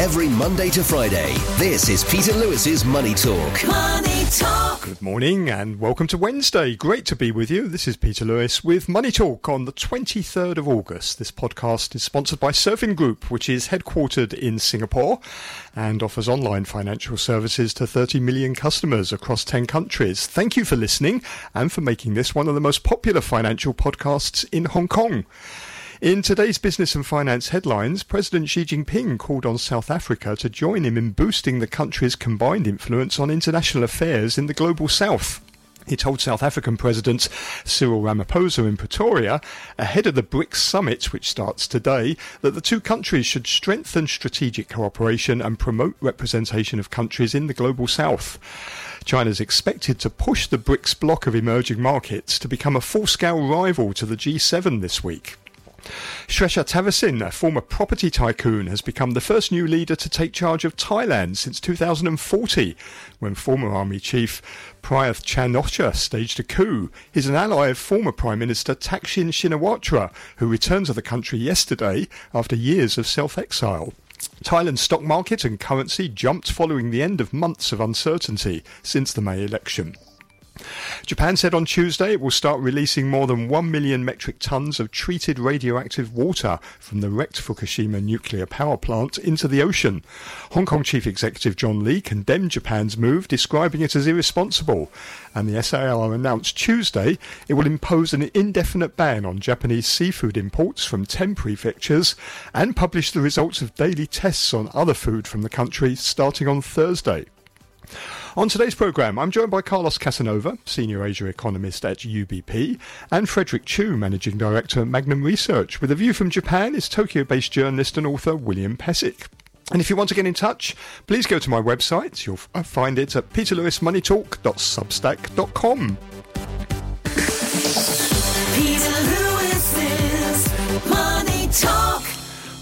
Every Monday to Friday, this is Peter Lewis's Money Talk. Money Talk. Good morning and welcome to Wednesday. Great to be with you. This is Peter Lewis with Money Talk on the 23rd of August. This podcast is sponsored by Surfin Group, which is headquartered in Singapore and offers online financial services to 30 million customers across 10 countries. Thank you for listening and for making this one of the most popular financial podcasts in Hong Kong. In today's business and finance headlines, President Xi Jinping called on South Africa to join him in boosting the country's combined influence on international affairs in the global south. He told South African President Cyril Ramaphosa in Pretoria, ahead of the BRICS summit, which starts today, that the two countries should strengthen strategic cooperation and promote representation of countries in the global south. China is expected to push the BRICS bloc of emerging markets to become a full scale rival to the G7 this week. Srettha Thavisin, a former property tycoon, has become the first new leader to take charge of Thailand since 2040, when former army chief Prayuth Chan-ocha staged a coup. He's an ally of former Prime Minister Thaksin Shinawatra, who returned to the country yesterday after years of self-exile. Thailand's stock market and currency jumped following the end of months of uncertainty since the May election. Japan said on Tuesday it will start releasing more than 1 million metric tons of treated radioactive water from the wrecked Fukushima nuclear power plant into the ocean. Hong Kong Chief Executive John Lee condemned Japan's move, describing it as irresponsible. And the SAR announced Tuesday it will impose an indefinite ban on Japanese seafood imports from 10 prefectures and publish the results of daily tests on other food from the country starting on Thursday. On today's programme, I'm joined by Carlos Casanova, Senior Asia Economist at UBP, and Frederick Chu, Managing Director at Magnum Research. With a view from Japan is Tokyo based journalist and author William Pesek. And if you want to get in touch, please go to my website. You'll uh, find it at peterlewismoneytalk.substack.com.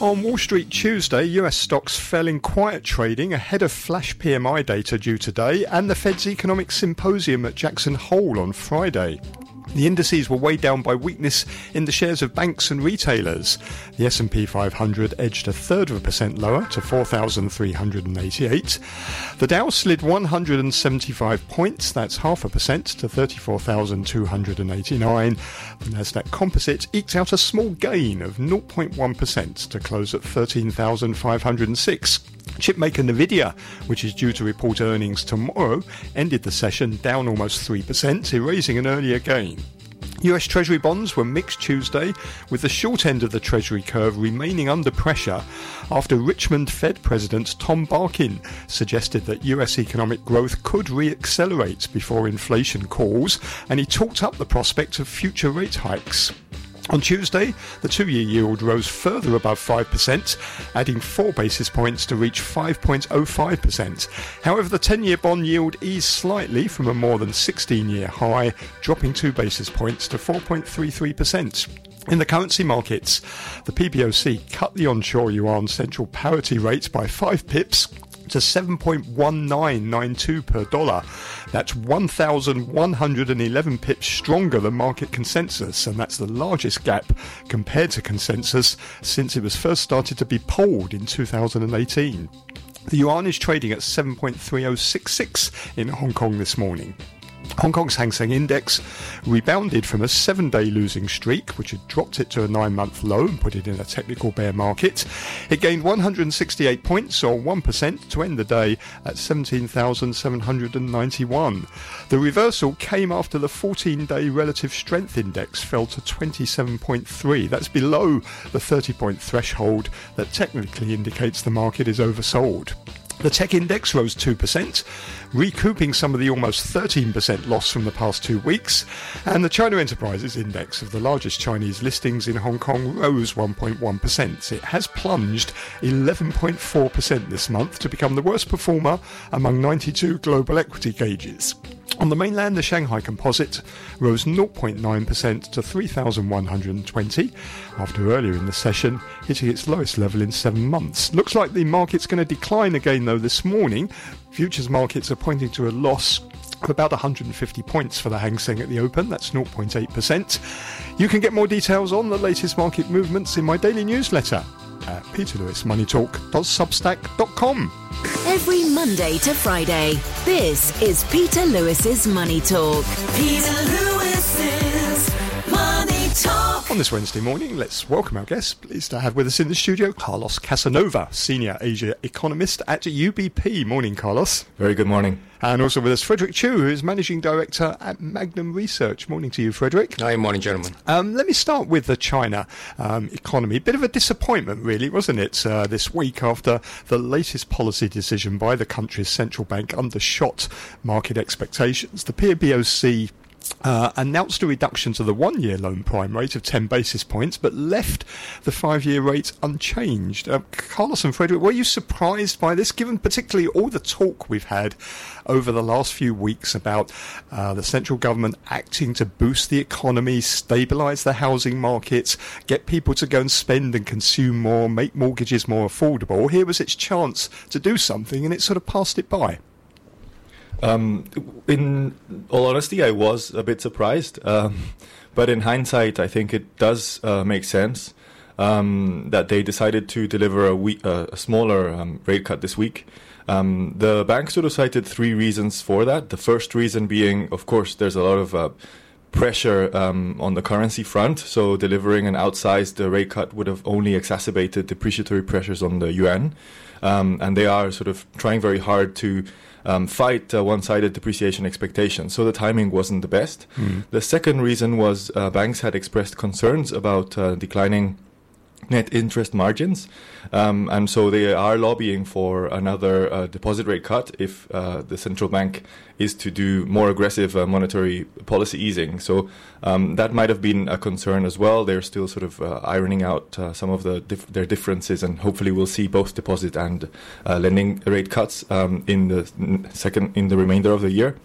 On Wall Street Tuesday, US stocks fell in quiet trading ahead of flash PMI data due today and the Fed's economic symposium at Jackson Hole on Friday. The indices were weighed down by weakness in the shares of banks and retailers. The S&P 500 edged a third of a percent lower to 4,388. The Dow slid 175 points, that's half a percent, to 34,289. The Nasdaq Composite eked out a small gain of 0.1% to close at 13,506. Chipmaker Nvidia, which is due to report earnings tomorrow, ended the session down almost 3%, erasing an earlier gain. US Treasury bonds were mixed Tuesday, with the short end of the Treasury curve remaining under pressure after Richmond Fed President Tom Barkin suggested that US economic growth could re-accelerate before inflation cools, and he talked up the prospect of future rate hikes. On Tuesday, the two year yield rose further above 5%, adding 4 basis points to reach 5.05%. However, the 10 year bond yield eased slightly from a more than 16 year high, dropping 2 basis points to 4.33%. In the currency markets, the PBOC cut the onshore yuan central parity rate by 5 pips to 7.1992 per dollar. That's 1,111 pips stronger than market consensus, and that's the largest gap compared to consensus since it was first started to be polled in 2018. The yuan is trading at 7.3066 in Hong Kong this morning. Hong Kong's Hang Seng Index rebounded from a seven day losing streak, which had dropped it to a nine month low and put it in a technical bear market. It gained 168 points, or 1%, to end the day at 17,791. The reversal came after the 14 day relative strength index fell to 27.3. That's below the 30 point threshold that technically indicates the market is oversold. The tech index rose 2%, recouping some of the almost 13% loss from the past two weeks, and the China Enterprises Index of the largest Chinese listings in Hong Kong rose 1.1%. It has plunged 11.4% this month to become the worst performer among 92 global equity gauges. On the mainland, the Shanghai Composite rose 0.9% to 3,120 after earlier in the session hitting its lowest level in seven months. Looks like the market's going to decline again though this morning. Futures markets are pointing to a loss of about 150 points for the Hang Seng at the open. That's 0.8%. You can get more details on the latest market movements in my daily newsletter. At peterlewismoneytalk.substack.com. Every Monday to Friday, this is Peter Lewis's Money Talk. Peter Talk. On this Wednesday morning, let's welcome our guest. Pleased to have with us in the studio Carlos Casanova, Senior Asia Economist at UBP. Morning, Carlos. Very good morning. And also with us, Frederick Chu, who is Managing Director at Magnum Research. Morning to you, Frederick. Hi, morning, gentlemen. Um, let me start with the China um, economy. Bit of a disappointment, really, wasn't it, uh, this week after the latest policy decision by the country's central bank undershot market expectations. The PBOC uh, announced a reduction to the one year loan prime rate of 10 basis points, but left the five year rate unchanged. Uh, Carlos and Frederick, were you surprised by this, given particularly all the talk we've had over the last few weeks about uh, the central government acting to boost the economy, stabilise the housing markets, get people to go and spend and consume more, make mortgages more affordable? Here was its chance to do something, and it sort of passed it by. Um, in all honesty, I was a bit surprised, um, but in hindsight, I think it does uh, make sense um, that they decided to deliver a, we- uh, a smaller um, rate cut this week. Um, the bank sort of cited three reasons for that. The first reason being, of course, there's a lot of uh, pressure um, on the currency front, so delivering an outsized uh, rate cut would have only exacerbated depreciatory pressures on the yuan, and they are sort of trying very hard to um, fight uh, one-sided depreciation expectations. So the timing wasn't the best. Hmm. The second reason was uh, banks had expressed concerns about uh, declining net interest margins, um, and so they are lobbying for another uh, deposit rate cut if uh, the central bank is to do more aggressive uh, monetary policy easing. So um, that might have been a concern as well. They're still sort of uh, ironing out uh, some of the dif- their differences, and hopefully we'll see both deposit and uh, lending rate cuts um, in the second in the remainder of the year.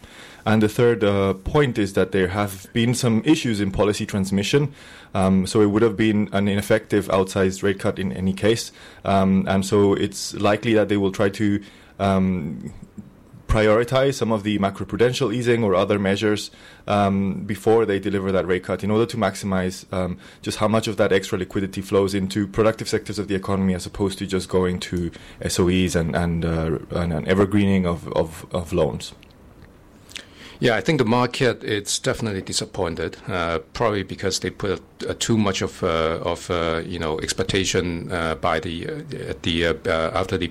And the third uh, point is that there have been some issues in policy transmission. Um, so it would have been an ineffective outsized rate cut in any case. Um, and so it's likely that they will try to um, prioritize some of the macroprudential easing or other measures um, before they deliver that rate cut in order to maximize um, just how much of that extra liquidity flows into productive sectors of the economy as opposed to just going to SOEs and, and, uh, and an evergreening of, of, of loans. Yeah, I think the market it's definitely disappointed. Uh, probably because they put uh, too much of uh, of uh, you know expectation uh, by the uh, the after the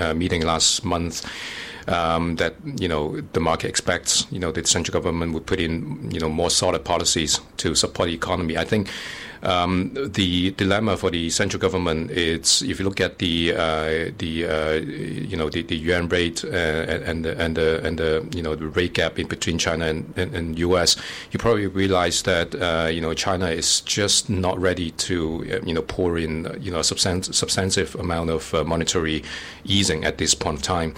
uh, meeting last month. Um, that you know the market expects you know the central government would put in you know more solid policies to support the economy. I think um, the dilemma for the central government is if you look at the uh, the uh, you know the, the yuan rate uh, and the, and the and the you know the rate gap in between China and, and, and U.S. You probably realize that uh, you know China is just not ready to uh, you know pour in you know a substan- substantive amount of uh, monetary easing at this point of time,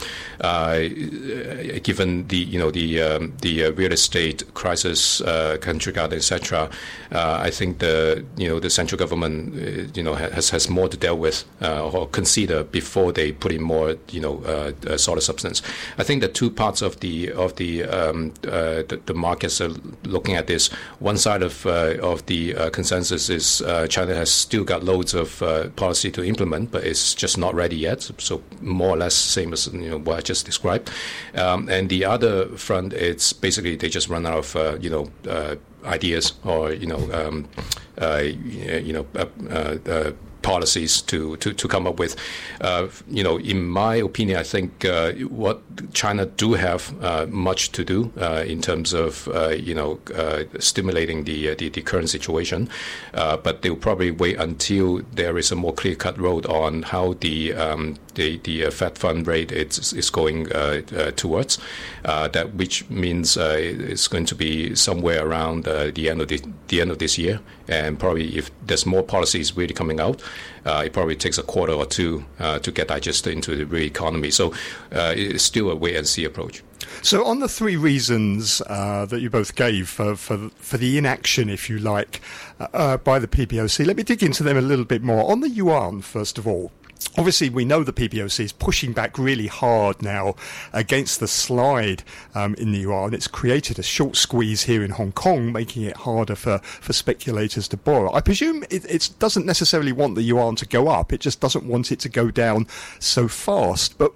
given the you know the um, the real estate crisis, country garden, etc. I think the you know the central government uh, you know has has more to deal with uh, or consider before they put in more you know uh, uh, solid substance. I think the two parts of the of the um, uh, the, the markets are looking at this. One side of uh, of the uh, consensus is uh, China has still got loads of uh, policy to implement, but it's just not ready yet. So more or less same as you know what I just described. Um, and the other front, it's basically they just run out of uh, you know uh, ideas or you know um, uh, you know uh, uh, uh, policies to, to, to come up with. Uh, you know, in my opinion, I think uh, what China do have uh, much to do uh, in terms of uh, you know uh, stimulating the, uh, the the current situation, uh, but they'll probably wait until there is a more clear cut road on how the um, the the uh, Fed fund rate is is going uh, uh, towards. That which means it's going to be somewhere around the end of the, the end of this year, and probably if there's more policies really coming out, it probably takes a quarter or two to get digested into the real economy. So it's still a wait and see approach. So, on the three reasons uh, that you both gave for, for for the inaction, if you like, uh, by the PBOC, let me dig into them a little bit more. On the yuan, first of all, Obviously, we know the PBOC is pushing back really hard now against the slide um, in the yuan. It's created a short squeeze here in Hong Kong, making it harder for, for speculators to borrow. I presume it, it doesn't necessarily want the yuan to go up, it just doesn't want it to go down so fast. But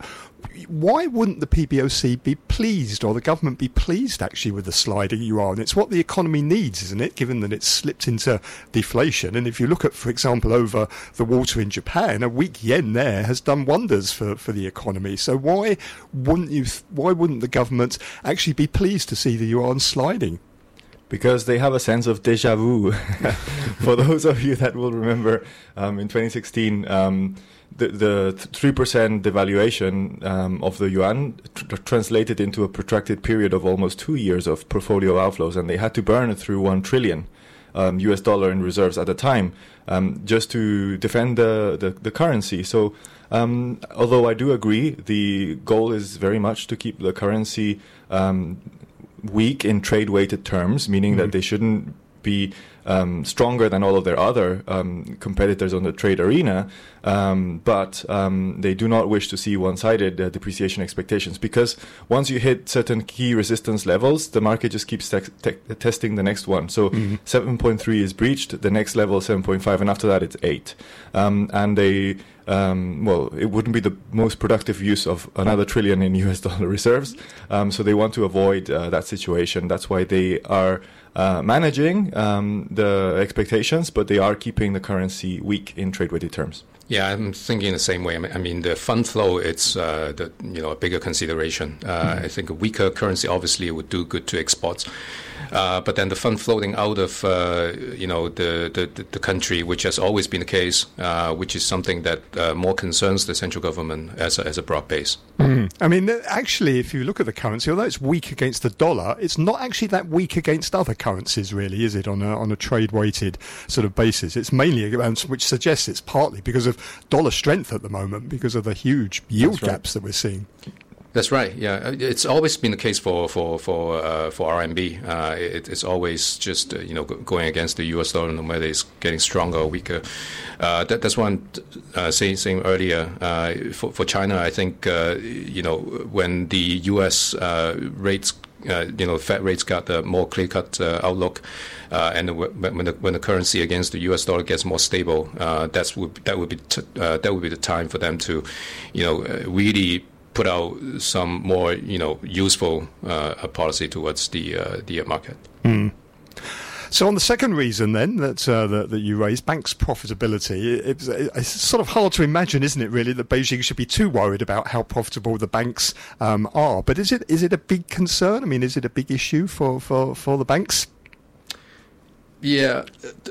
why wouldn't the PBOC be pleased or the government be pleased actually with the sliding yuan? It's what the economy needs, isn't it, given that it's slipped into deflation? And if you look at, for example, over the water in Japan, a weak yen there has done wonders for, for the economy. So why wouldn't you, why wouldn't the government actually be pleased to see the yuan sliding? Because they have a sense of deja vu. For those of you that will remember, um, in 2016, um, the, the 3% devaluation um, of the yuan tr- translated into a protracted period of almost two years of portfolio outflows, and they had to burn through 1 trillion um, US dollar in reserves at the time um, just to defend the, the, the currency. So, um, although I do agree, the goal is very much to keep the currency um, weak in trade weighted terms, meaning mm-hmm. that they shouldn't be um, stronger than all of their other um, competitors on the trade arena, um, but um, they do not wish to see one-sided uh, depreciation expectations because once you hit certain key resistance levels, the market just keeps te- te- testing the next one. So mm-hmm. 7.3 is breached, the next level 7.5, and after that it's 8. Um, and they um, well, it wouldn't be the most productive use of another trillion in US dollar reserves. Um, so they want to avoid uh, that situation. That's why they are uh, managing um, the expectations, but they are keeping the currency weak in trade weighted terms. Yeah, I'm thinking the same way. I mean, the fund flow, it's uh, the, you know a bigger consideration. Uh, mm-hmm. I think a weaker currency obviously would do good to exports. Uh, but then the fund floating out of uh, you know the, the, the country, which has always been the case, uh, which is something that uh, more concerns the central government as a, as a broad base. Mm. I mean, actually, if you look at the currency, although it's weak against the dollar, it's not actually that weak against other currencies, really, is it? On a on a trade weighted sort of basis, it's mainly which suggests it's partly because of dollar strength at the moment, because of the huge yield right. gaps that we're seeing. That's right. Yeah, uh, it's always been the case for for for uh, for RMB. Uh, it, it's always just uh, you know going against the U.S. dollar, no matter it's getting stronger or weaker. Uh, that, that's what I'm uh, saying, saying earlier. for for China, I think you know when the U.S. rates. you know, Fed rates got a more clear-cut outlook, and when the, when the currency against the U.S. dollar gets more stable, that's would, that would be t- that would be the time for them to, you know, really put out some more, you know, useful uh, policy towards the uh, the market. Mm. So on the second reason, then that, uh, that, that you raised, banks' profitability, it, it, it's sort of hard to imagine, isn't it? Really, that Beijing should be too worried about how profitable the banks um, are. But is it is it a big concern? I mean, is it a big issue for for, for the banks? Yeah,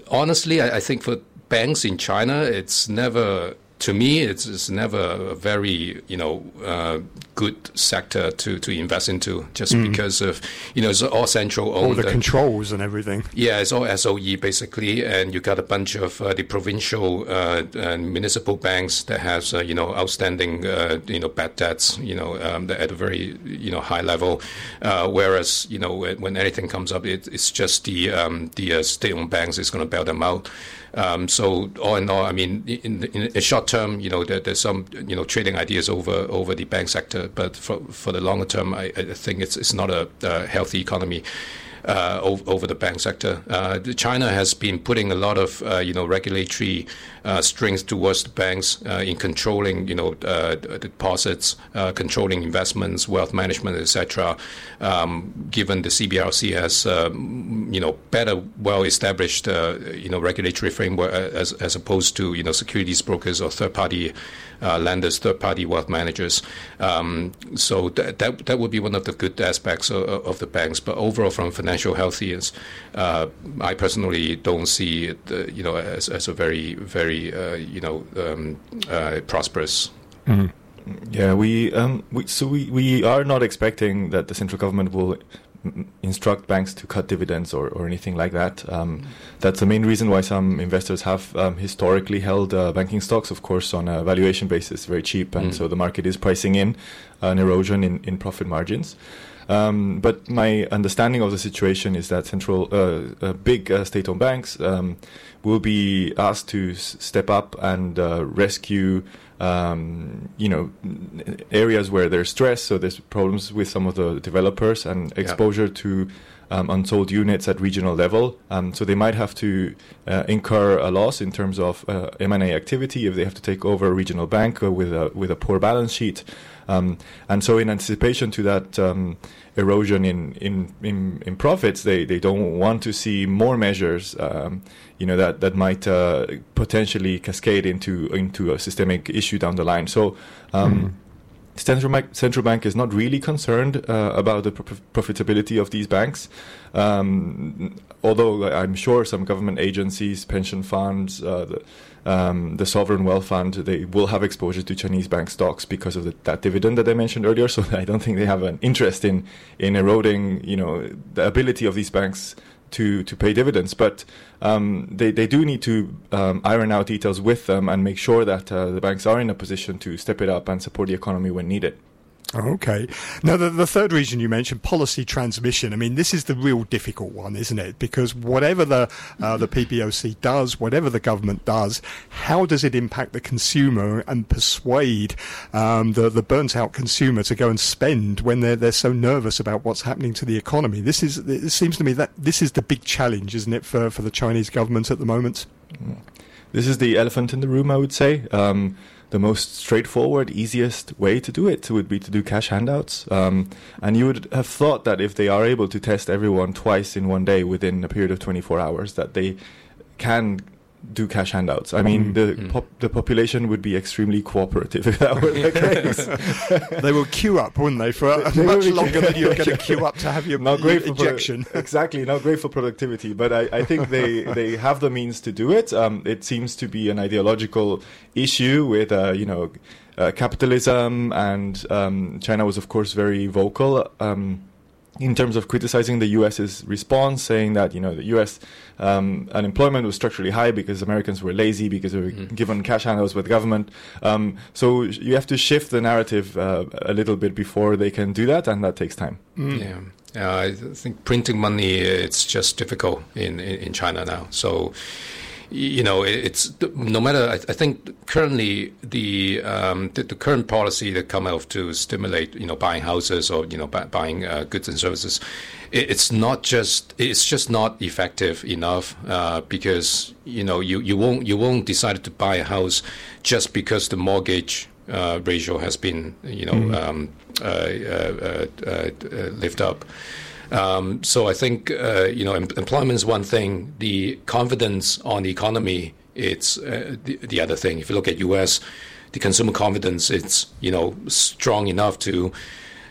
honestly, I, I think for banks in China, it's never to me, it's, it's never a very you know uh, good sector to, to invest into just mm. because of you know it's all central all the controls and everything. Yeah, it's all SOE basically, and you got a bunch of uh, the provincial uh, and municipal banks that has uh, you know outstanding uh, you know bad debts you know um, at a very you know high level, uh, whereas you know when anything comes up, it, it's just the um, the state-owned banks is going to bail them out. Um, so all in all, I mean, in, in a short term, you know, there, there's some you know trading ideas over over the bank sector, but for for the longer term, I, I think it's it's not a, a healthy economy uh, over the bank sector. Uh, China has been putting a lot of uh, you know regulatory uh, strings towards the banks in controlling you know deposits, controlling investments, wealth management, etc. Um, given the CBRC has you know better, well established you know regulatory framework as as opposed to you know securities brokers or third party uh, lenders, third-party wealth managers. Um, so that, that that would be one of the good aspects of, of the banks. But overall, from financial health, is uh, I personally don't see it, uh, you know, as, as a very very uh, you know um, uh, prosperous. Mm-hmm. Yeah, we, um, we so we, we are not expecting that the central government will instruct banks to cut dividends or, or anything like that. Um, that's the main reason why some investors have um, historically held uh, banking stocks, of course, on a valuation basis, very cheap, and mm. so the market is pricing in an erosion in, in profit margins. Um, but my understanding of the situation is that central, uh, uh, big uh, state-owned banks um, will be asked to s- step up and uh, rescue um, you know areas where there's stress so there's problems with some of the developers and exposure to um, unsold units at regional level. Um, so they might have to uh, incur a loss in terms of uh, M&A activity if they have to take over a regional bank with a with a poor balance sheet. Um, and so, in anticipation to that um, erosion in, in, in, in, profits, they, they don't want to see more measures, um, you know, that that might uh, potentially cascade into into a systemic issue down the line. So. Mm central bank, central bank is not really concerned uh, about the pro- profitability of these banks. Um, although I'm sure some government agencies, pension funds, uh, the, um, the sovereign wealth fund, they will have exposure to Chinese bank stocks because of the, that dividend that I mentioned earlier. So I don't think they have an interest in in eroding, you know, the ability of these banks to to pay dividends, but um, they they do need to um, iron out details with them and make sure that uh, the banks are in a position to step it up and support the economy when needed. Okay. Now, the, the third reason you mentioned, policy transmission. I mean, this is the real difficult one, isn't it? Because whatever the uh, the PBOC does, whatever the government does, how does it impact the consumer and persuade um, the the burnt out consumer to go and spend when they're they're so nervous about what's happening to the economy? This is it seems to me that this is the big challenge, isn't it, for for the Chinese government at the moment? This is the elephant in the room, I would say. Um, the most straightforward, easiest way to do it would be to do cash handouts. Um, and you would have thought that if they are able to test everyone twice in one day within a period of 24 hours, that they can do cash handouts. I mean, mm. the mm. pop, the population would be extremely cooperative if that were the case. they will queue up, wouldn't they, for they much longer than you're going to queue up to have your, not great ejection. Pro- exactly, not great for productivity. But I, I think they, they have the means to do it. Um, it seems to be an ideological issue with, uh, you know, uh, capitalism, and um, China was, of course, very vocal. Um, in terms of criticizing the U.S.'s response, saying that you know the U.S. Um, unemployment was structurally high because Americans were lazy because they were mm. given cash handouts with government. Um, so you have to shift the narrative uh, a little bit before they can do that, and that takes time. Mm. Yeah. Uh, I think printing money it's just difficult in, in, in China now. So you know, it's no matter. I, think currently the, um, the, the current policy that come out to stimulate, you know, buying houses or you know buying uh, goods and services, it, it's not just it's just not effective enough uh, because you know you, you won't you won't decide to buy a house just because the mortgage uh, ratio has been you know mm. um, uh, uh, uh, lift up. Um, so I think uh, you know em- employment is one thing. The confidence on the economy it's uh, the, the, other thing. If you look at U.S., the consumer confidence it's you know strong enough to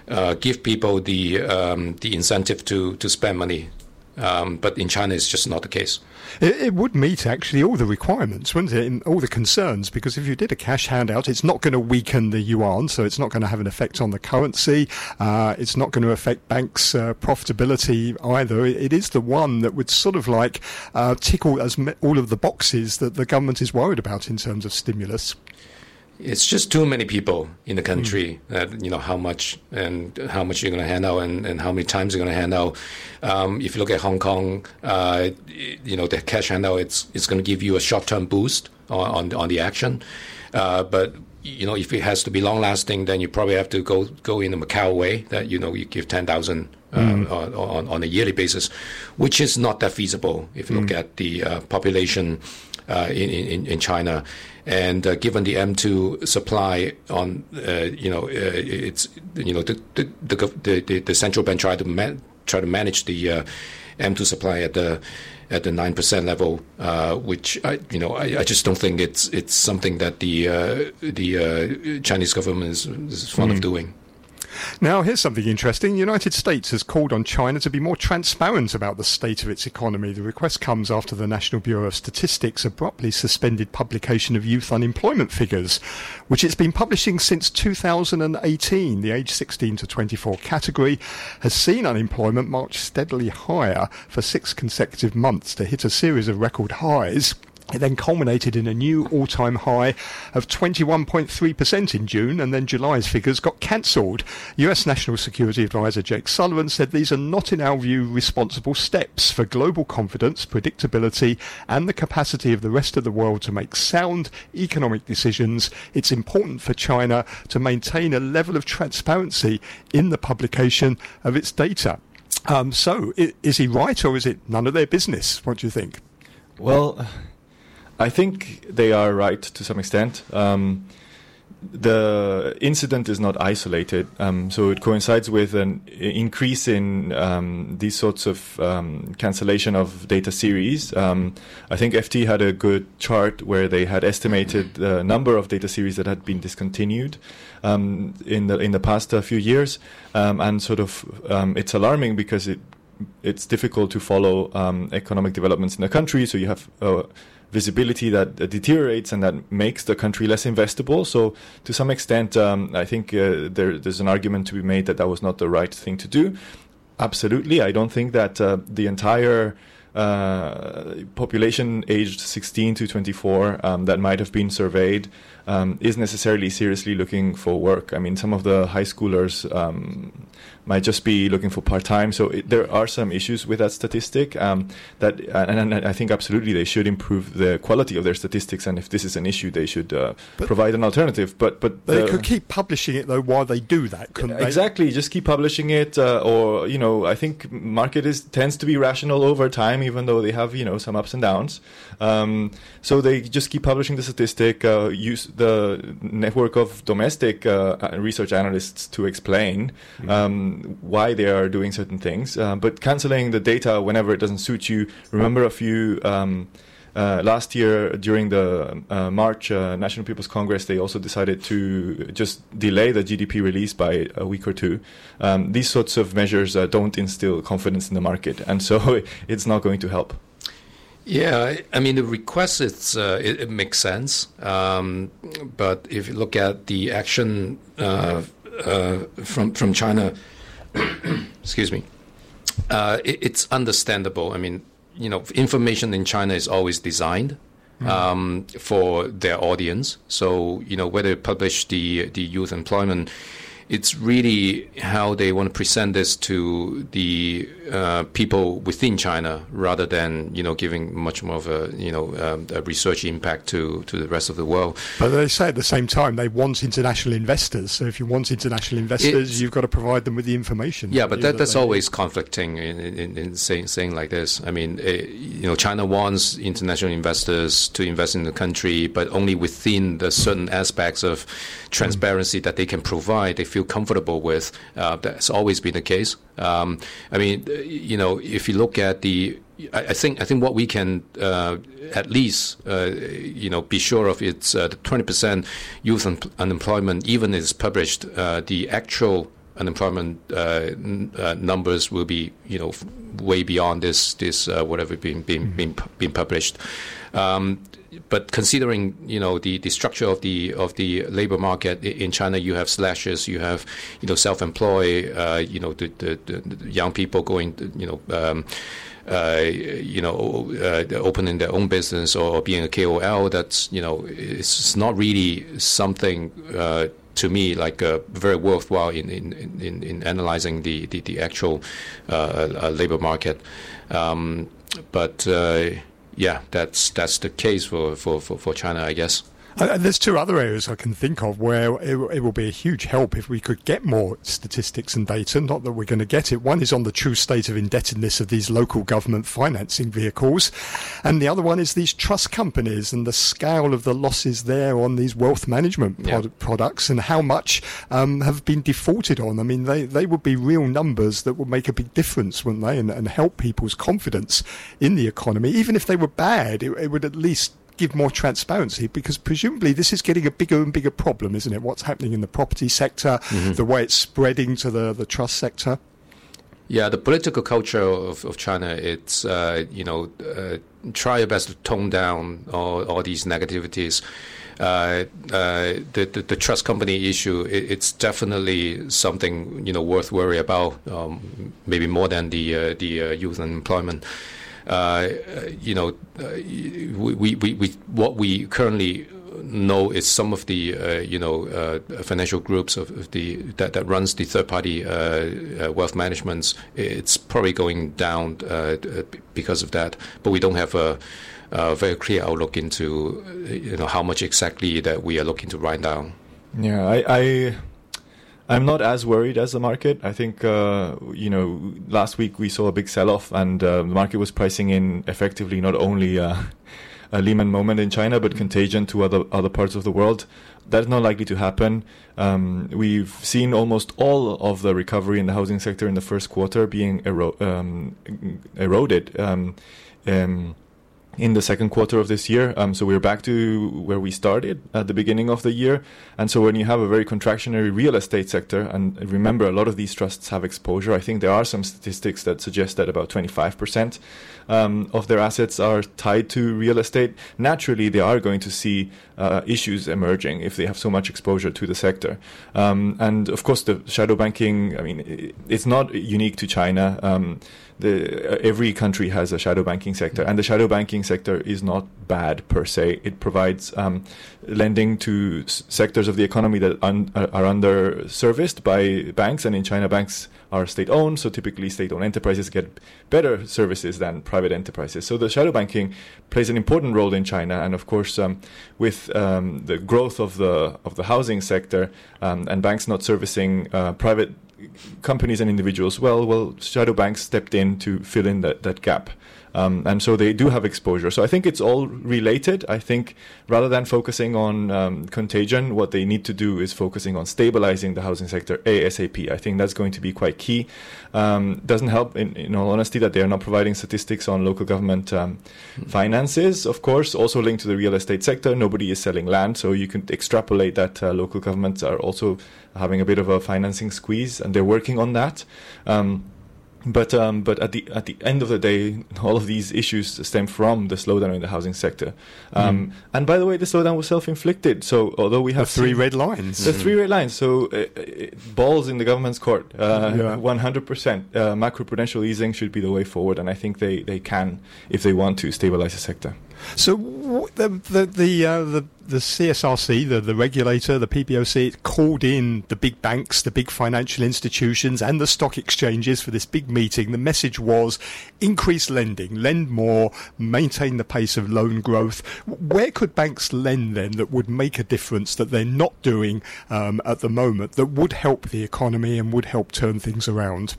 uh, give people the um, the incentive to to spend money. Um, but in China, it's just not the case. It, it, would meet actually all the requirements, wouldn't it? All the concerns, because if you did a cash handout, it's not going to weaken the yuan, so it's not going to have an effect on the currency. Uh, it's not going to affect banks' uh, profitability either. It, it is the one that would sort of like uh, tickle as all of the boxes that the government is worried about in terms of stimulus it's just too many people in the country mm. that you know how much and how much you're going to hand out and, and how many times you're going to hand out. Um, if you look at Hong Kong, uh, you know the cash handout it's it's going to give you a short term boost on, on, on the action, uh, but you know if it has to be long lasting, then you probably have to go go in the Macau way that you know you give ten thousand. Um, mm. on, on a yearly basis, which is not that feasible if you mm. look at the uh, population uh, in, in, in China. And uh, given the M2 supply on, uh, you know, uh, it's, you know, the, the, the, the, the central bank tried to man, try to manage the uh, M2 supply at the at the nine percent level, uh, which I, you know, I, I, just don't think it's it's something that the uh, the uh, Chinese government is, is fond mm. of doing. Now, here's something interesting. The United States has called on China to be more transparent about the state of its economy. The request comes after the National Bureau of Statistics abruptly suspended publication of youth unemployment figures, which it's been publishing since 2018. The age 16 to 24 category has seen unemployment march steadily higher for six consecutive months to hit a series of record highs It then culminated in a new all time high of 21.3% in June, and then July's figures got cancelled. US National Security Advisor Jake Sullivan said these are not, in our view, responsible steps for global confidence, predictability, and the capacity of the rest of the world to make sound economic decisions. It's important for China to maintain a level of transparency in the publication of its data. Um, so, is he right, or is it none of their business? What do you think? Well, I think they are right to some extent. Um, the incident is not isolated, um, so it coincides with an increase in um, these sorts of um, cancellation of data series. Um, I think FT had a good chart where they had estimated the number of data series that had been discontinued um, in the in the past uh, few years, um, and sort of it's alarming because it it's difficult to follow economic developments in the country. So you have uh, visibility that deteriorates and that makes the country less investable. So, to some extent, um, I think uh, there, there's an argument to be made that that was not the right thing to do. Absolutely, I don't think that uh, the entire uh, population aged 16 to 24 um, that might have been surveyed um, is necessarily seriously looking for work. I mean, some of the high schoolers um, might just be looking for part time. So it, there are some issues with that statistic. Um, that and, and, I think absolutely they should improve the quality of their statistics. And if this is an issue, they should uh, provide an alternative. But but they the, could keep publishing it though while they do that, couldn't they? Exactly. Just keep publishing it, uh, or you know, I think market is tends to be rational over time, even though they have you know some ups and downs. Um, so they just keep publishing the statistic. Uh, use the network of domestic uh, research analysts to explain. Mm-hmm. Um, why they are doing certain things. Uh, but canceling the data whenever it doesn't suit you. Remember a few. Um, uh, last year, during the uh, March uh, National People's Congress, they also decided to just delay the GDP release by a week or two. Um, these sorts of measures uh, don't instill confidence in the market, and so it's not going to help. Yeah, I mean the request it's uh, it, it, makes sense, um, but if you look at the action uh, uh, from from China, excuse me, uh, it, it's understandable. I mean, you know, information in China is always designed mm. um, for their audience. So, you know, whether publish the the youth employment it's really how they want to present this to the uh, people within China, rather than you know giving much more of a you know um, a research impact to to the rest of the world. But they say at the same time they want international investors. So if you want international investors, it's, you've got to provide them with the information. Yeah, but that, that that's always conflicting in, in, in, saying saying like this. I mean, it, eh, you know, China wants international investors to invest in the country, but only within the certain aspects of transparency mm. that they can provide. They feel comfortable with. Uh, that's always been the case. Um, I mean, you know, if you look at the I, think I think what we can uh, at least uh, you know be sure of it's uh, the twenty percent youth un- unemployment. Even is published, uh, the actual unemployment uh, n- uh, numbers will be you know way beyond this this whatever being being, mm-hmm. being being published. Um, but considering you know the, the structure of the of the labor market in China, you have slashes, you have you know self-employed, uh, you know the, the, the, young people going, you know. Um, uh, you know, uh, opening their own business or being a KOL, that's you know, it's not really something uh, to me like uh, very worthwhile in in, in, in analyzing the the, the actual uh, uh, labor market. Um, but yeah, that's that's the case for, for, for, for China, I guess. And there's two other areas I can think of where it, it, will be a huge help if we could get more statistics and data. Not that we're going to get it. One is on the true state of indebtedness of these local government financing vehicles. And the other one is these trust companies and the scale of the losses there on these wealth management pro- yeah. products and how much um, have been defaulted on. I mean, they, they would be real numbers that would make a big difference, wouldn't they? And, and help people's confidence in the economy. Even if they were bad, it, it would at least give more transparency because presumably this is getting a bigger and bigger problem, isn't it? What's happening in the property sector, mm-hmm. the way it's spreading to the, the trust sector. Yeah, the political culture of, of China, it's, uh, you know, uh, try your best to tone down all, all these negativities. Uh, uh, the, the, the trust company issue, it, it's definitely something you know worth worry about, um, maybe more than the uh, the uh, youth unemployment. Uh, you know, uh, we, we, we, what we currently know is some of the uh, you know uh, financial groups of, of, the that, that runs the third party uh, wealth managements. It's probably going down because of that, but we don't have a, a, very clear outlook into you know how much exactly that we are looking to write down. Yeah, I, I I'm not as worried as the market. I think uh, you know last week we saw a big sell-off, and uh, the market was pricing in effectively not only uh, a Lehman moment in China, but contagion to other other parts of the world. That's not likely to happen. Um, we've seen almost all of the recovery in the housing sector in the first quarter being ero- um, eroded. Um, um in the second quarter of this year. Um, so we're back to where we started at the beginning of the year. And so when you have a very contractionary real estate sector, and remember, a lot of these trusts have exposure. I think there are some statistics that suggest that about 25% um, of their assets are tied to real estate. Naturally, they are going to see uh, issues emerging if they have so much exposure to the sector. Um, and of course, the shadow banking, I mean, it's not unique to China. The, every country has a shadow banking sector, and the shadow banking sector is not bad per se. It provides um, lending to s- sectors of the economy that un- are under serviced by banks, and in China, banks are state owned, so typically state owned enterprises get better services than private enterprises. So the shadow banking plays an important role in China, and of course, um, with um, the growth of the of the housing sector um, and banks not servicing uh, private companies and individuals well, well, shadow banks stepped in to fill in that, that gap. Um, and so they do have exposure. So I think it's all related. I think rather than focusing on um, contagion, what they need to do is focusing on stabilizing the housing sector ASAP. I think that's going to be quite key. Um, doesn't help, in, in, all honesty, that they are not providing statistics on local government mm-hmm. finances. Of course, also linked to the real estate sector. Nobody is selling land, so you can extrapolate that uh, local governments are also having a bit of a financing squeeze, and they're working on that. Um, but um, but at the at the end of the day, all of these issues stem from the slowdown in the housing sector. Um, mm. And by the way, the slowdown was self-inflicted. So although we have the three red lines, the mm. three red lines. So uh, uh, balls in the government's court. Uh, one hundred percent. Uh, macroprudential easing should be the way forward, and I think they, they can if they want to stabilize the sector. So the the the, uh, the the CSRC, the, the regulator, the PBOC, called in the big banks, the big financial institutions, and the stock exchanges for this big meeting. The message was increase lending, lend more, maintain the pace of loan growth. Where could banks lend then that would make a difference that they're not doing um, at the moment that would help the economy and would help turn things around?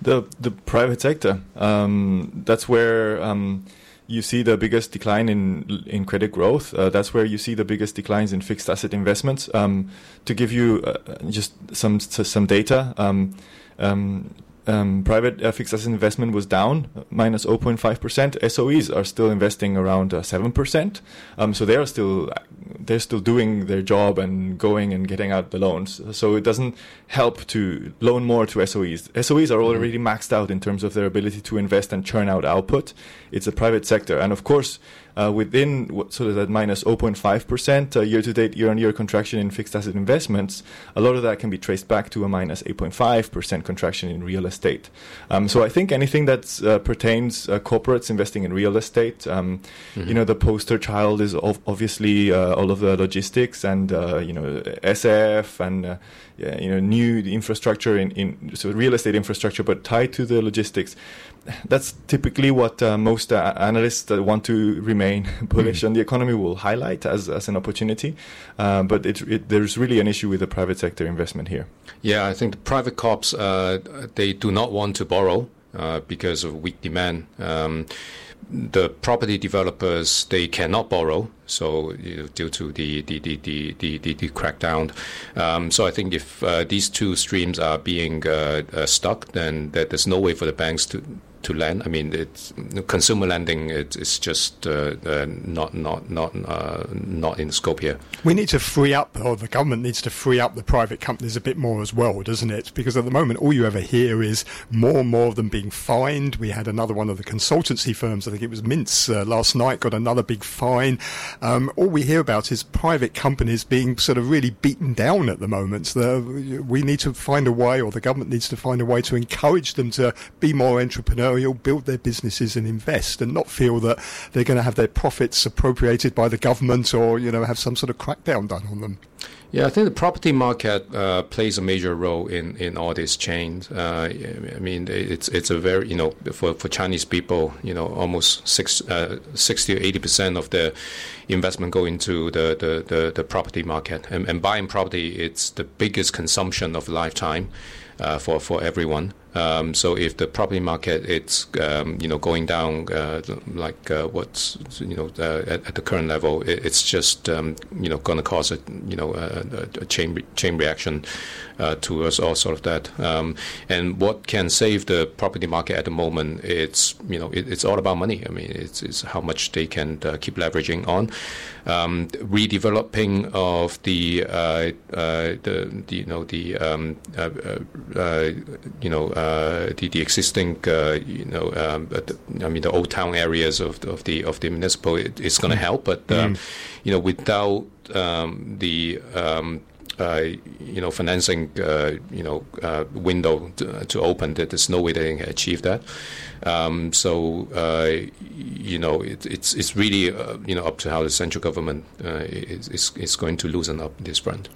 The the private sector. Um, that's where. Um, you see the biggest decline in in credit growth. Uh, that's where you see the biggest declines in fixed asset investments. Um, to give you uh, just some some data, um, um, um, private uh, fixed asset investment was down minus 0.5%. SOEs are still investing around uh, 7%. Um, so they are still they're still doing their job and going and getting out the loans. So it doesn't help to loan more to SOEs. SOEs are already mm-hmm. maxed out in terms of their ability to invest and churn out output. It's a private sector, and of course uh, within sort of that minus 0.5% uh, year-to-date year-on-year contraction in fixed asset investments, a lot of that can be traced back to a minus 8.5% contraction in real estate. Um, so I think anything that uh, pertains uh, corporates investing in real estate, um, mm-hmm. you know, the poster child is ov- obviously uh, all of the logistics and uh, you know SF and you know new infrastructure in, in so real estate infrastructure, but tied to the logistics that's typically what uh, most uh, analysts that want to remain bullish mm. on the economy will highlight as, as an opportunity. Uh, but it, it, there's really an issue with the private sector investment here. Yeah, I think the private corps uh, they do not want to borrow uh, because of weak demand. Um, the property developers they cannot borrow so you know, due to the the the the the, the, crackdown. Um, so I think if uh, these two streams are being uh, uh, stuck then that there's no way for the banks to to lend. I mean, it's consumer lending. It's just uh, uh, not not not uh, not in scope here. We need to free up, or the government needs to free up the private companies a bit more as well, doesn't it? Because at the moment, all you ever hear is more and more of them being fined. We had another one of the consultancy firms. I think it was Mintz uh, last night got another big fine. Um, all we hear about is private companies being sort of really beaten down at the moment. So we need to find a way, or the government needs to find a way to encourage them to be more entrepreneurial entrepreneurial, build their businesses and invest, and not feel that they're going to have their profits appropriated by the government or you know have some sort of crackdown done on them. Yeah, I think the property market uh, plays a major role in, in all these chains. Uh, I mean, it's it's a very you know for, for Chinese people, you know, almost six, uh, 60 or eighty percent of the investment go into the, the, the, the property market, and, and, buying property it's the biggest consumption of lifetime uh, for for everyone. Um, so if the property market it's um, you know going down uh, like uh, what's you know uh, at, at, the current level, it, it's just um, you know going to cause a you know a, a chain re- chain reaction uh, towards all sort of that. Um, and what can save the property market at the moment? It's you know it, it's all about money. I mean, it's, it's how much they can uh, keep leveraging on um, redeveloping of the, uh, uh, the, the, you know the um, uh, uh, you know the, the existing you know um, I mean the old town areas of the, of the of the municipal it, it's going to help, but mm. you know without um, the um, you know, financing, uh, you know, uh, window to, to, open. There's no way they can achieve that. Um, so, you know, it, it's it's really you know up to how the central government is, is, is going to loosen up this front.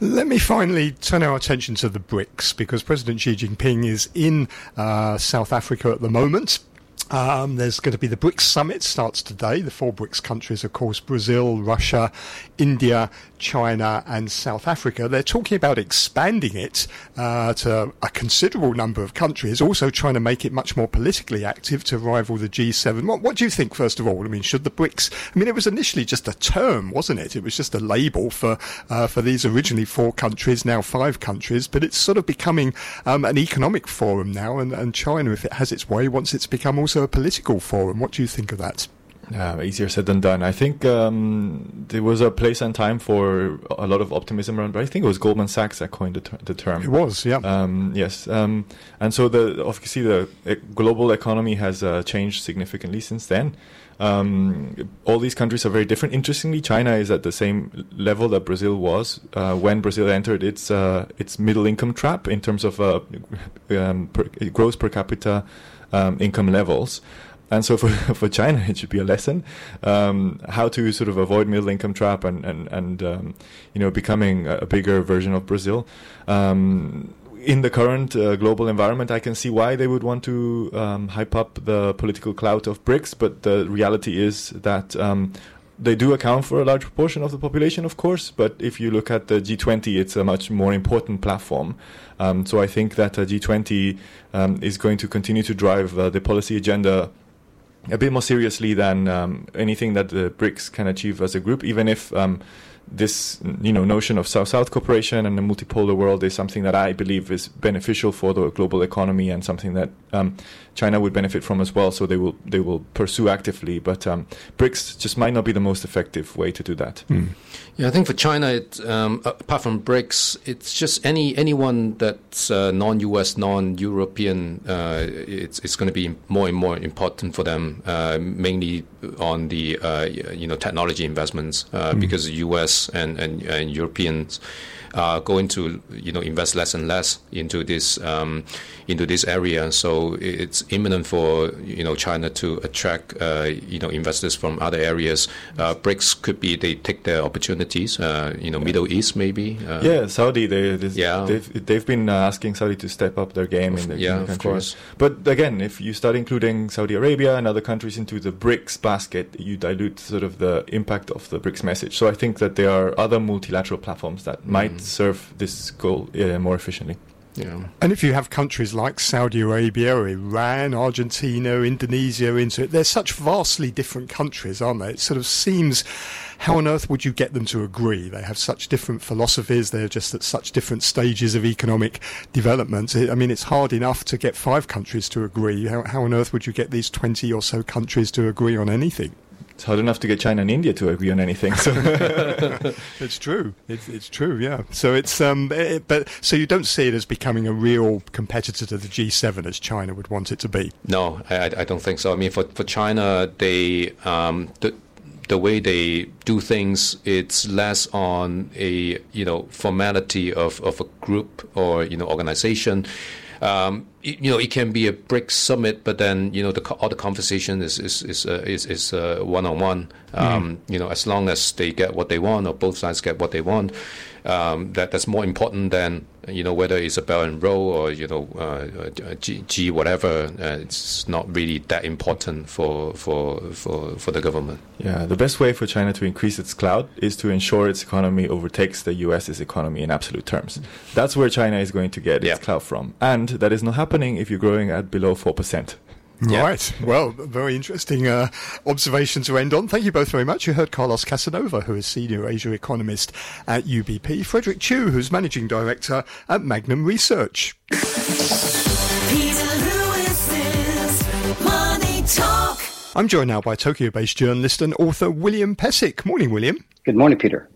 Let me finally turn our attention to the BRICS because President Xi Jinping is in uh, South Africa at the moment. Um, there's going to be the BRICS summit starts today. The four BRICS countries, of course, Brazil, Russia, India, China, and South Africa. They're talking about expanding it uh, to a considerable number of countries, also trying to make it much more politically active to rival the G7. What, what do you think, first of all? I mean, should the BRICS? I mean, it was initially just a term, wasn't it? It was just a label for uh, for these originally four countries, now five countries, but it's sort of becoming um, an economic forum now, and, and China, if it has its way, once it's become also a political forum. What do you think of that? Uh, easier said than done. I think um, there was a place and time for a lot of optimism around, but I think it was Goldman Sachs that coined the, ter- the term. It was, yeah. Um, yes, um, and so the obviously the global economy has uh, changed significantly since then. Um, all these countries are very different. Interestingly, China is at the same level that Brazil was uh, when Brazil entered its uh, its middle income trap in terms of uh, um, per, gross per capita um, income levels. And so for, for China, it should be a lesson um, how to sort of avoid middle income trap and and and um, you know becoming a bigger version of Brazil. Um, in the current uh, global environment, I can see why they would want to um, hype up the political clout of BRICS, but the reality is that um, they do account for a large proportion of the population, of course, but if you look at the G20, it's a much more important platform. Um, so I think that uh, G20 um, is going to continue to drive uh, the policy agenda a bit more seriously than um, anything that the BRICS can achieve as a group, even if um, this you know notion of South-South cooperation and a multipolar world is something that I believe is beneficial for the global economy and something that um, China would benefit from as well. So they will they will pursue actively. But um, BRICS just might not be the most effective way to do that. Mm. Yeah, I think for China, it, um, apart from BRICS, it's just any anyone that's uh, non-U.S., non-European. Uh, it's it's going to be more and more important for them, uh, mainly on the uh, you know technology investments, mm. because the U.S. and and, and Europeans are going to you know invest less and less into this um, into this area. So it's imminent for you know China to attract uh, you know investors from other areas. Uh, BRICS could be they take their opportunities. Uh, you know, Middle East maybe. Uh, yeah, Saudi. They, they yeah. they've they've been uh, asking Saudi to step up their game in the, yeah, of course. But again, if you start including Saudi Arabia and other countries into the BRICS basket, you dilute sort of the impact of the BRICS message. So I think that there are other multilateral platforms that mm. serve this goal uh, more efficiently. Yeah. And if you have countries like Saudi Arabia, Iran, Argentina, Indonesia into it, they're such vastly different countries, aren't they? It sort of seems how on earth would you get them to agree? They have such different philosophies. They're just at such different stages of economic development. I mean, it's hard enough to get five countries to agree. How, how on earth would you get these 20 or so countries to agree on anything? It's hard enough to get China and India to agree on anything. So it's true. It's, it's true. Yeah. So it's um, it, but so you don't see it as becoming a real competitor to the G7 as China would want it to be. No, I, I don't think so. I mean, for for China, they um, the, the way they do things, it's less on a you know formality of, of a group or you know organization. Um, you know, it can be a BRICS summit, but then you know, the all the conversation is is is uh, is, is one on one. You know, as long as they get what they want, or both sides get what they want, um, that that's more important than you know whether it's a Belt and Road or you know uh, uh G, G, whatever. Uh, it's not really that important for for for for the government. Yeah, the best way for China to increase its clout is to ensure its economy overtakes the U.S.'s economy in absolute terms. That's where China is going to get its Yeah. clout from, and that is not happening if you're growing at below four percent. Yeah. Right. Well, very interesting uh, observation to end on. Thank you both very much. You heard Carlos Casanova, who is Senior Asia Economist at UBP, Frederick Chu, who's Managing Director at Magnum Research. Peter Lewis's Money Talk. I'm joined now by Tokyo based journalist and author William Pesek. Morning, William. Good morning, Peter.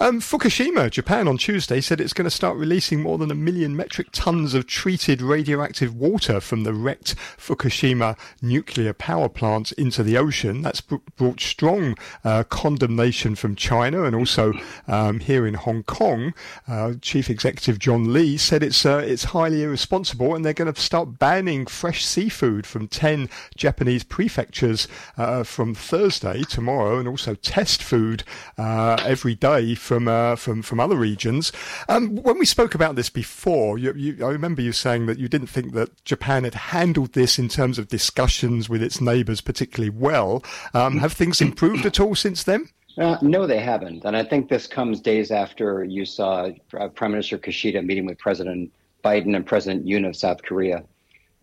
Um, Fukushima, Japan, on Tuesday said it's going to start releasing more than a million metric tons of treated radioactive water from the wrecked Fukushima nuclear power plant into the ocean. That's br- brought strong uh, condemnation from China and also um, here in Hong Kong. Uh, Chief Executive John Lee said it's uh, it's highly irresponsible and they're going to start banning fresh seafood from 10 Japanese prefectures uh, from Thursday, tomorrow, and also test food uh, every day from uh, from from other regions. Um, when we spoke about this before, you, you, I remember you saying that you didn't think that Japan had handled this in terms of discussions with its neighbours particularly well. Um, have things improved at all since then? Uh, no, they haven't. And I think this comes days after you saw uh, Prime Minister Kishida meeting with President Biden and President Yoon of South Korea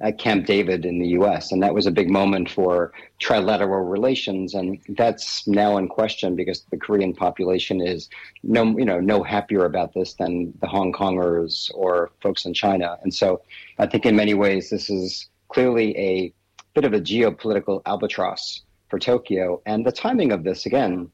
at Camp David in the U.S. And that was a big moment for trilateral relations. And that's now in question because the Korean population is no, you know, no happier about this than the Hong Kongers or folks in China. And so I think in many ways this is clearly a bit of a geopolitical albatross for Tokyo. And the timing of this, again,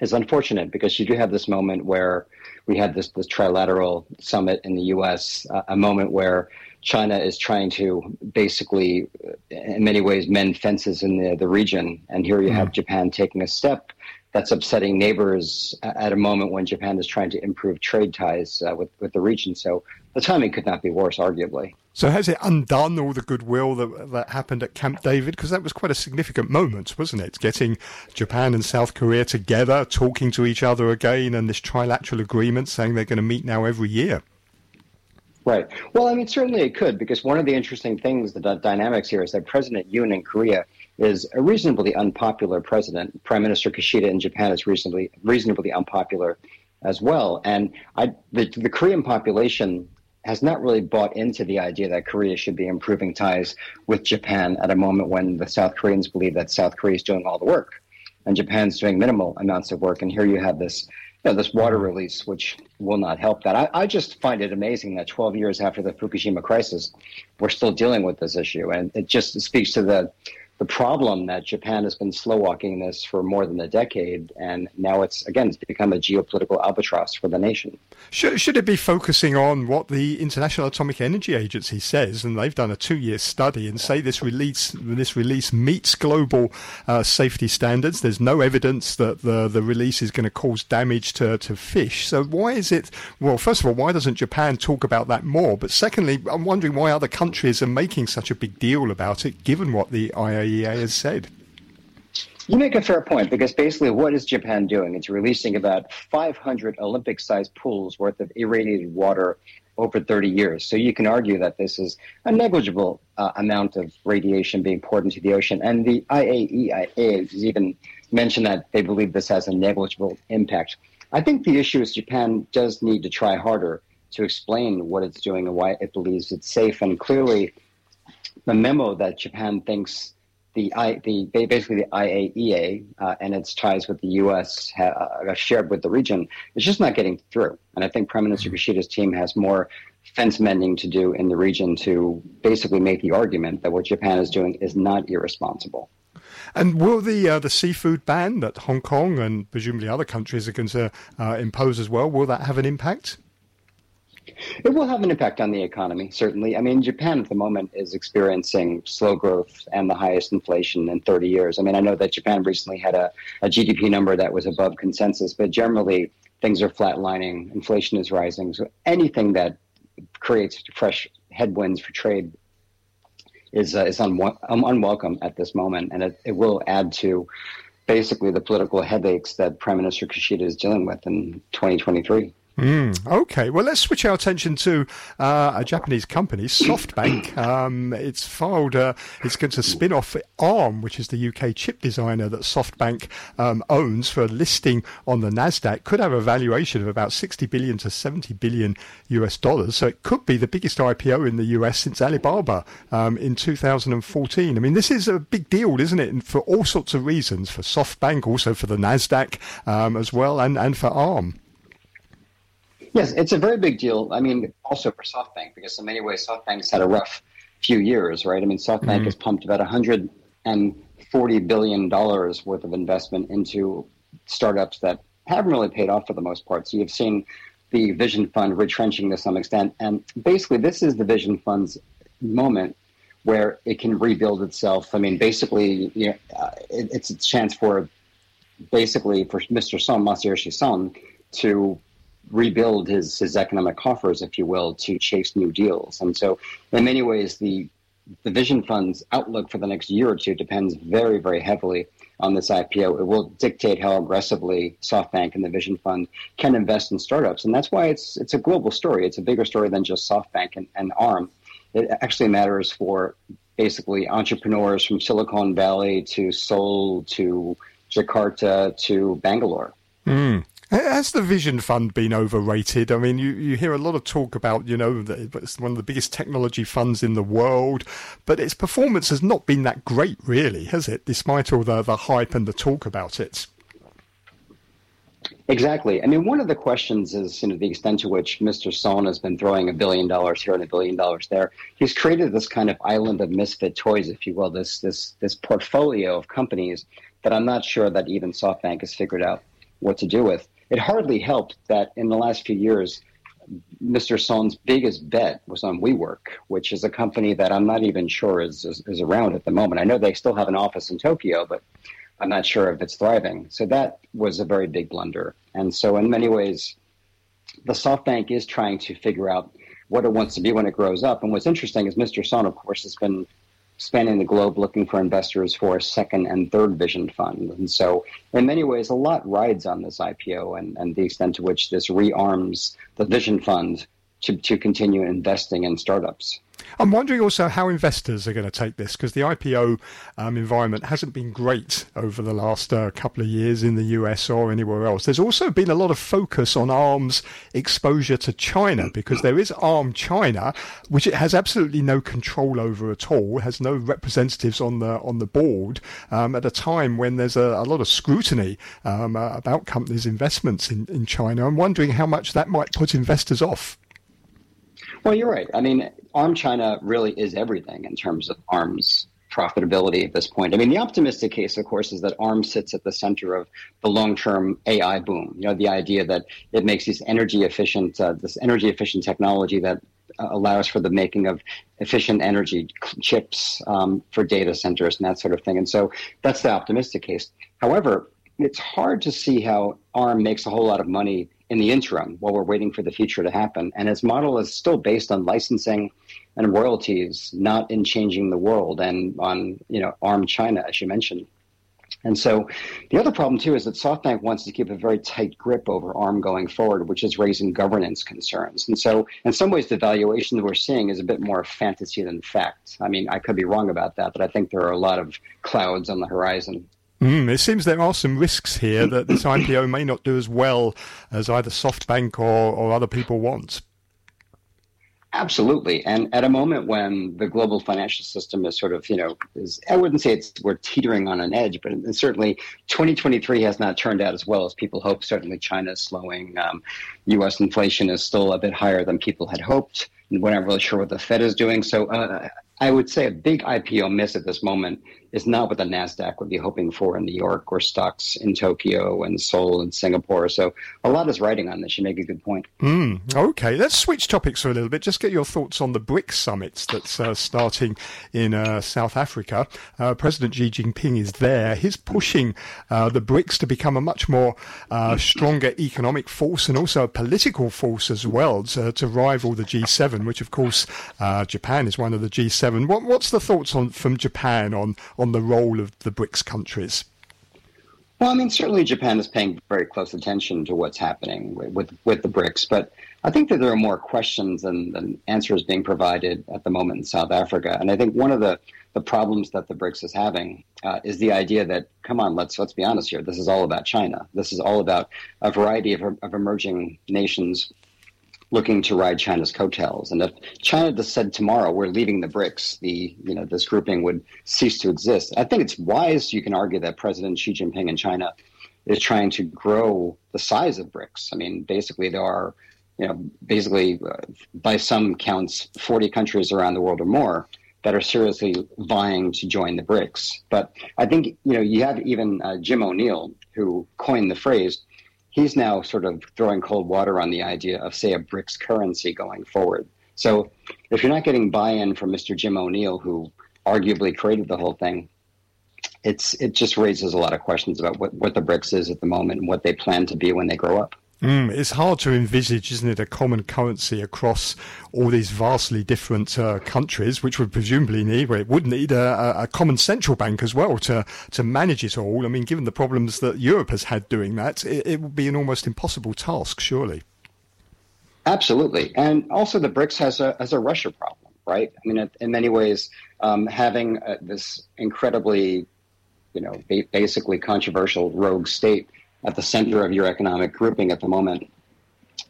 is unfortunate because you do have this moment where we had this this trilateral summit in the U.S. Uh, a moment where China is trying to basically, in many ways, mend fences in the the region, and here you have Japan taking a step that's upsetting neighbors at a moment when Japan is trying to improve trade ties uh, with with the region. So the timing could not be worse, arguably. So has it undone all the goodwill that that happened at Camp David? Because that was quite a significant moment, wasn't it? Getting Japan and South Korea together, talking to each other again, and this trilateral agreement saying they're going to meet now every year. Right. Well, I mean, certainly it could, because one of the interesting things, the dy- dynamics here, is that President Yoon in Korea is a reasonably unpopular president. Prime Minister Kishida in Japan is reasonably reasonably unpopular as well. And I, the, the Korean population has not really bought into the idea that Korea should be improving ties with Japan at a moment when the South Koreans believe that South Korea is doing all the work and Japan's doing minimal amounts of work. And here you have this, you know, this water release, which will not help that. I, I just find it amazing that 12 years after the Fukushima crisis, we're still dealing with this issue, and it just speaks to the the problem that Japan has been slow walking this for more than a decade, and now it's again it's become a geopolitical albatross for the nation. Should, should it be focusing on what the International Atomic Energy Agency says, and they've done a two-year study and say this release this release meets global uh, safety standards. There's no evidence that the the release is going to cause damage to, to fish. So why is it? Well, first of all, why doesn't Japan talk about that more? But secondly, I'm wondering why other countries are making such a big deal about it, given what the IAEA has said. You make a fair point because basically, what is Japan doing? It's releasing about 500 Olympic sized pools worth of irradiated water over 30 years. So you can argue that this is a negligible uh, amount of radiation being poured into the ocean. And the IAEA has even mentioned that they believe this has a negligible impact. I think the issue is Japan does need to try harder to explain what it's doing and why it believes it's safe. And clearly, the memo that Japan thinks the, I, the basically the IAEA uh, and its ties with the U.S. Ha, uh, shared with the region is just not getting through. And I think Prime Minister Kishida's team has more fence mending to do in the region to basically make the argument that what Japan is doing is not irresponsible. And will the uh, the seafood ban that Hong Kong and presumably other countries are going to uh, impose as well, will that have an impact? It will have an impact on the economy, certainly. I mean, Japan at the moment is experiencing slow growth and the highest inflation in 30 years. I mean, I know that Japan recently had a, a GDP number that was above consensus, but generally things are flatlining, inflation is rising. So anything that creates fresh headwinds for trade is uh, is un- unwelcome at this moment, and it, it will add to basically the political headaches that Prime Minister Kishida is dealing with in 2023. Mm, okay, well, let's switch our attention to uh, a Japanese company, SoftBank. Um, it's filed, uh, it's going to spin off ARM, which is the UK chip designer that SoftBank um, owns for listing on the NASDAQ. Could have a valuation of about 60 billion to 70 billion US dollars. So it could be the biggest IPO in the US since Alibaba um, in 2014. I mean, this is a big deal, isn't it? And for all sorts of reasons for SoftBank, also for the NASDAQ um, as well, and, and for ARM. Yes, it's a very big deal. I mean, also for SoftBank, because in many ways, SoftBank's had a rough few years, right? I mean, SoftBank mm-hmm. has pumped about $140 billion worth of investment into startups that haven't really paid off for the most part. So you've seen the Vision Fund retrenching to some extent. And basically, this is the Vision Fund's moment where it can rebuild itself. I mean, basically, you know, uh, it, it's a chance for basically for Mr. Son, Masayoshi Son, to rebuild his his economic coffers, if you will, to chase new deals. And so, in many ways, the the Vision Fund's outlook for the next year or two depends very, very heavily on this IPO. It will dictate how aggressively SoftBank and the Vision Fund can invest in startups, and that's why it's it's a global story. It's a bigger story than just SoftBank and, and ARM. It actually matters for basically entrepreneurs from Silicon Valley to Seoul to Jakarta to Bangalore. Mm. Has the Vision Fund been overrated? I mean, you, you hear a lot of talk about, you know, it's one of the biggest technology funds in the world, but its performance has not been that great, really, has it, despite all the, the hype and the talk about it? Exactly. I mean, one of the questions is, you know, the extent to which Mr. Son has been throwing a billion dollars here and a billion dollars there. He's created this kind of island of misfit toys, if you will, this this this portfolio of companies that I'm not sure that even SoftBank has figured out what to do with it hardly helped that in the last few years, Mr. Son's biggest bet was on WeWork, which is a company that I'm not even sure is, is, is around at the moment. I know they still have an office in Tokyo, but I'm not sure if it's thriving. So that was a very big blunder. And so, in many ways, the SoftBank is trying to figure out what it wants to be when it grows up. And what's interesting is Mr. Son, of course, has been spanning the globe looking for investors for a second and third vision fund. And so, in many ways, a lot rides on this IPO and, and the extent to which this rearms the vision fund to, to continue investing in startups. I'm wondering also how investors are going to take this because the IPO um, environment hasn't been great over the last uh, couple of years in the US or anywhere else. There's also been a lot of focus on ARM's exposure to China because there is ARM China, which it has absolutely no control over at all, has no representatives on the on the board um, at a time when there's a, a lot of scrutiny um, uh, about companies' investments in, in China. I'm wondering how much that might put investors off. Well, you're right. I mean, ARM China really is everything in terms of ARM's profitability at this point. I mean, the optimistic case, of course, is that ARM sits at the center of the long-term AI boom. You know, the idea that it makes these energy efficient, uh, this energy efficient technology that uh, allows for the making of efficient energy chips um, for data centers and that sort of thing. And so that's the optimistic case. However, it's hard to see how ARM makes a whole lot of money in the interim while we're waiting for the future to happen. And its model is still based on licensing and royalties, not in changing the world and on, you know, ARM China, as you mentioned. And so the other problem too is that SoftBank wants to keep a very tight grip over ARM going forward, which is raising governance concerns. And so in some ways the valuation that we're seeing is a bit more fantasy than fact. I mean, I could be wrong about that, but I think there are a lot of clouds on the horizon. Mm, it seems there are some risks here that this IPO may not do as well as either SoftBank or, or other people want. Absolutely. And at a moment when the global financial system is sort of, you know, is, I wouldn't say it's we're teetering on an edge, but certainly 2023 has not turned out as well as people hoped. Certainly China is slowing. Um, U.S. inflation is still a bit higher than people had hoped. We're not really sure what the Fed is doing. So uh, I would say a big IPO miss at this moment is not what the Nasdaq would be hoping for in New York or stocks in Tokyo and Seoul and Singapore. So a lot is writing on this. You make a good point. Mm, okay, let's switch topics for a little bit. Just get your thoughts on the BRICS summit that's uh, starting in uh, South Africa. Uh, President Xi Jinping is there. He's pushing uh, the BRICS to become a much more uh, stronger economic force and also a political force as well to, to rival the G7, which of course uh, Japan is one of the G7 G7. What, what's the thoughts on from Japan on the role of the BRICS countries? Well, I mean, certainly Japan is paying very close attention to what's happening with, with, with the BRICS, but I think that there are more questions than, than answers being provided at the moment in South Africa. And I think one of the, the problems that the BRICS is having uh, is the idea that, come on, let's let's be honest here. This is all about China. This is all about a variety of, of emerging nations looking to ride China's coattails. And if China just said tomorrow we're leaving the BRICS, the you know this grouping would cease to exist. I think it's wise. You can argue that President Xi Jinping in China is trying to grow the size of BRICS. I mean, basically there are you know basically uh, by some counts 40 countries around the world or more that are seriously vying to join the BRICS. But I think you know you have even uh, Jim O'Neill who coined the phrase he's now sort of throwing cold water on the idea of, say, a BRICS currency going forward. So if you're not getting buy-in from Mr. Jim O'Neill, who arguably created the whole thing, it's it just raises a lot of questions about what, what the BRICS is at the moment and what they plan to be when they grow up. Mm, it's hard to envisage, isn't it, a common currency across all these vastly different uh, countries, which would presumably need, well, it would need a, a, common central bank as well to, to manage it all. I mean, given the problems that Europe has had doing that, it, it would be an almost impossible task, surely. Absolutely. And also, the BRICS has a, has a Russia problem, right? I mean, in many ways, um, having uh, this incredibly, you know, basically controversial rogue state at the center of your economic grouping at the moment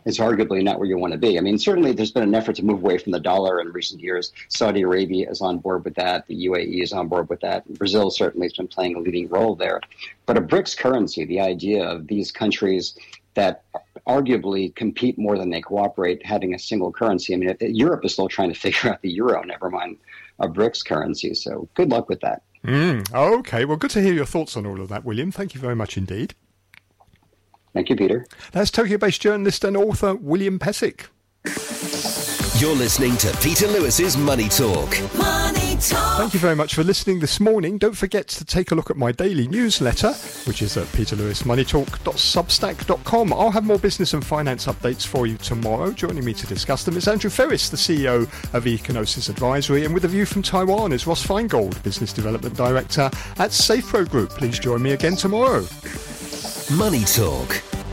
is arguably not where you want to be. I mean, certainly there's been an effort to move away from the dollar in recent years. Saudi Arabia is on board with that. The UAE is on board with that. Brazil certainly has been playing a leading role there. But a BRICS currency, the idea of these countries that arguably compete more than they cooperate having a single currency. I mean, Europe is still trying to figure out the euro, never mind a BRICS currency. So good luck with that. Mm, okay, well, good to hear your thoughts on all of that, William. Thank you very much indeed. Thank you, Peter. That's Tokyo based journalist and author William Pesek. You're listening to Peter Lewis's Money Talk. Money Talk. Thank you very much for listening this morning. Don't forget to take a look at my daily newsletter, which is at peterlewismoneytalk.substack.com. I'll have more business and finance updates for you tomorrow. Joining me to discuss them is Andrew Ferris, the CEO of Econosis Advisory, and with a view from Taiwan is Ross Feingold, Business Development Director at SafePro Group. Please join me again tomorrow. Money Talk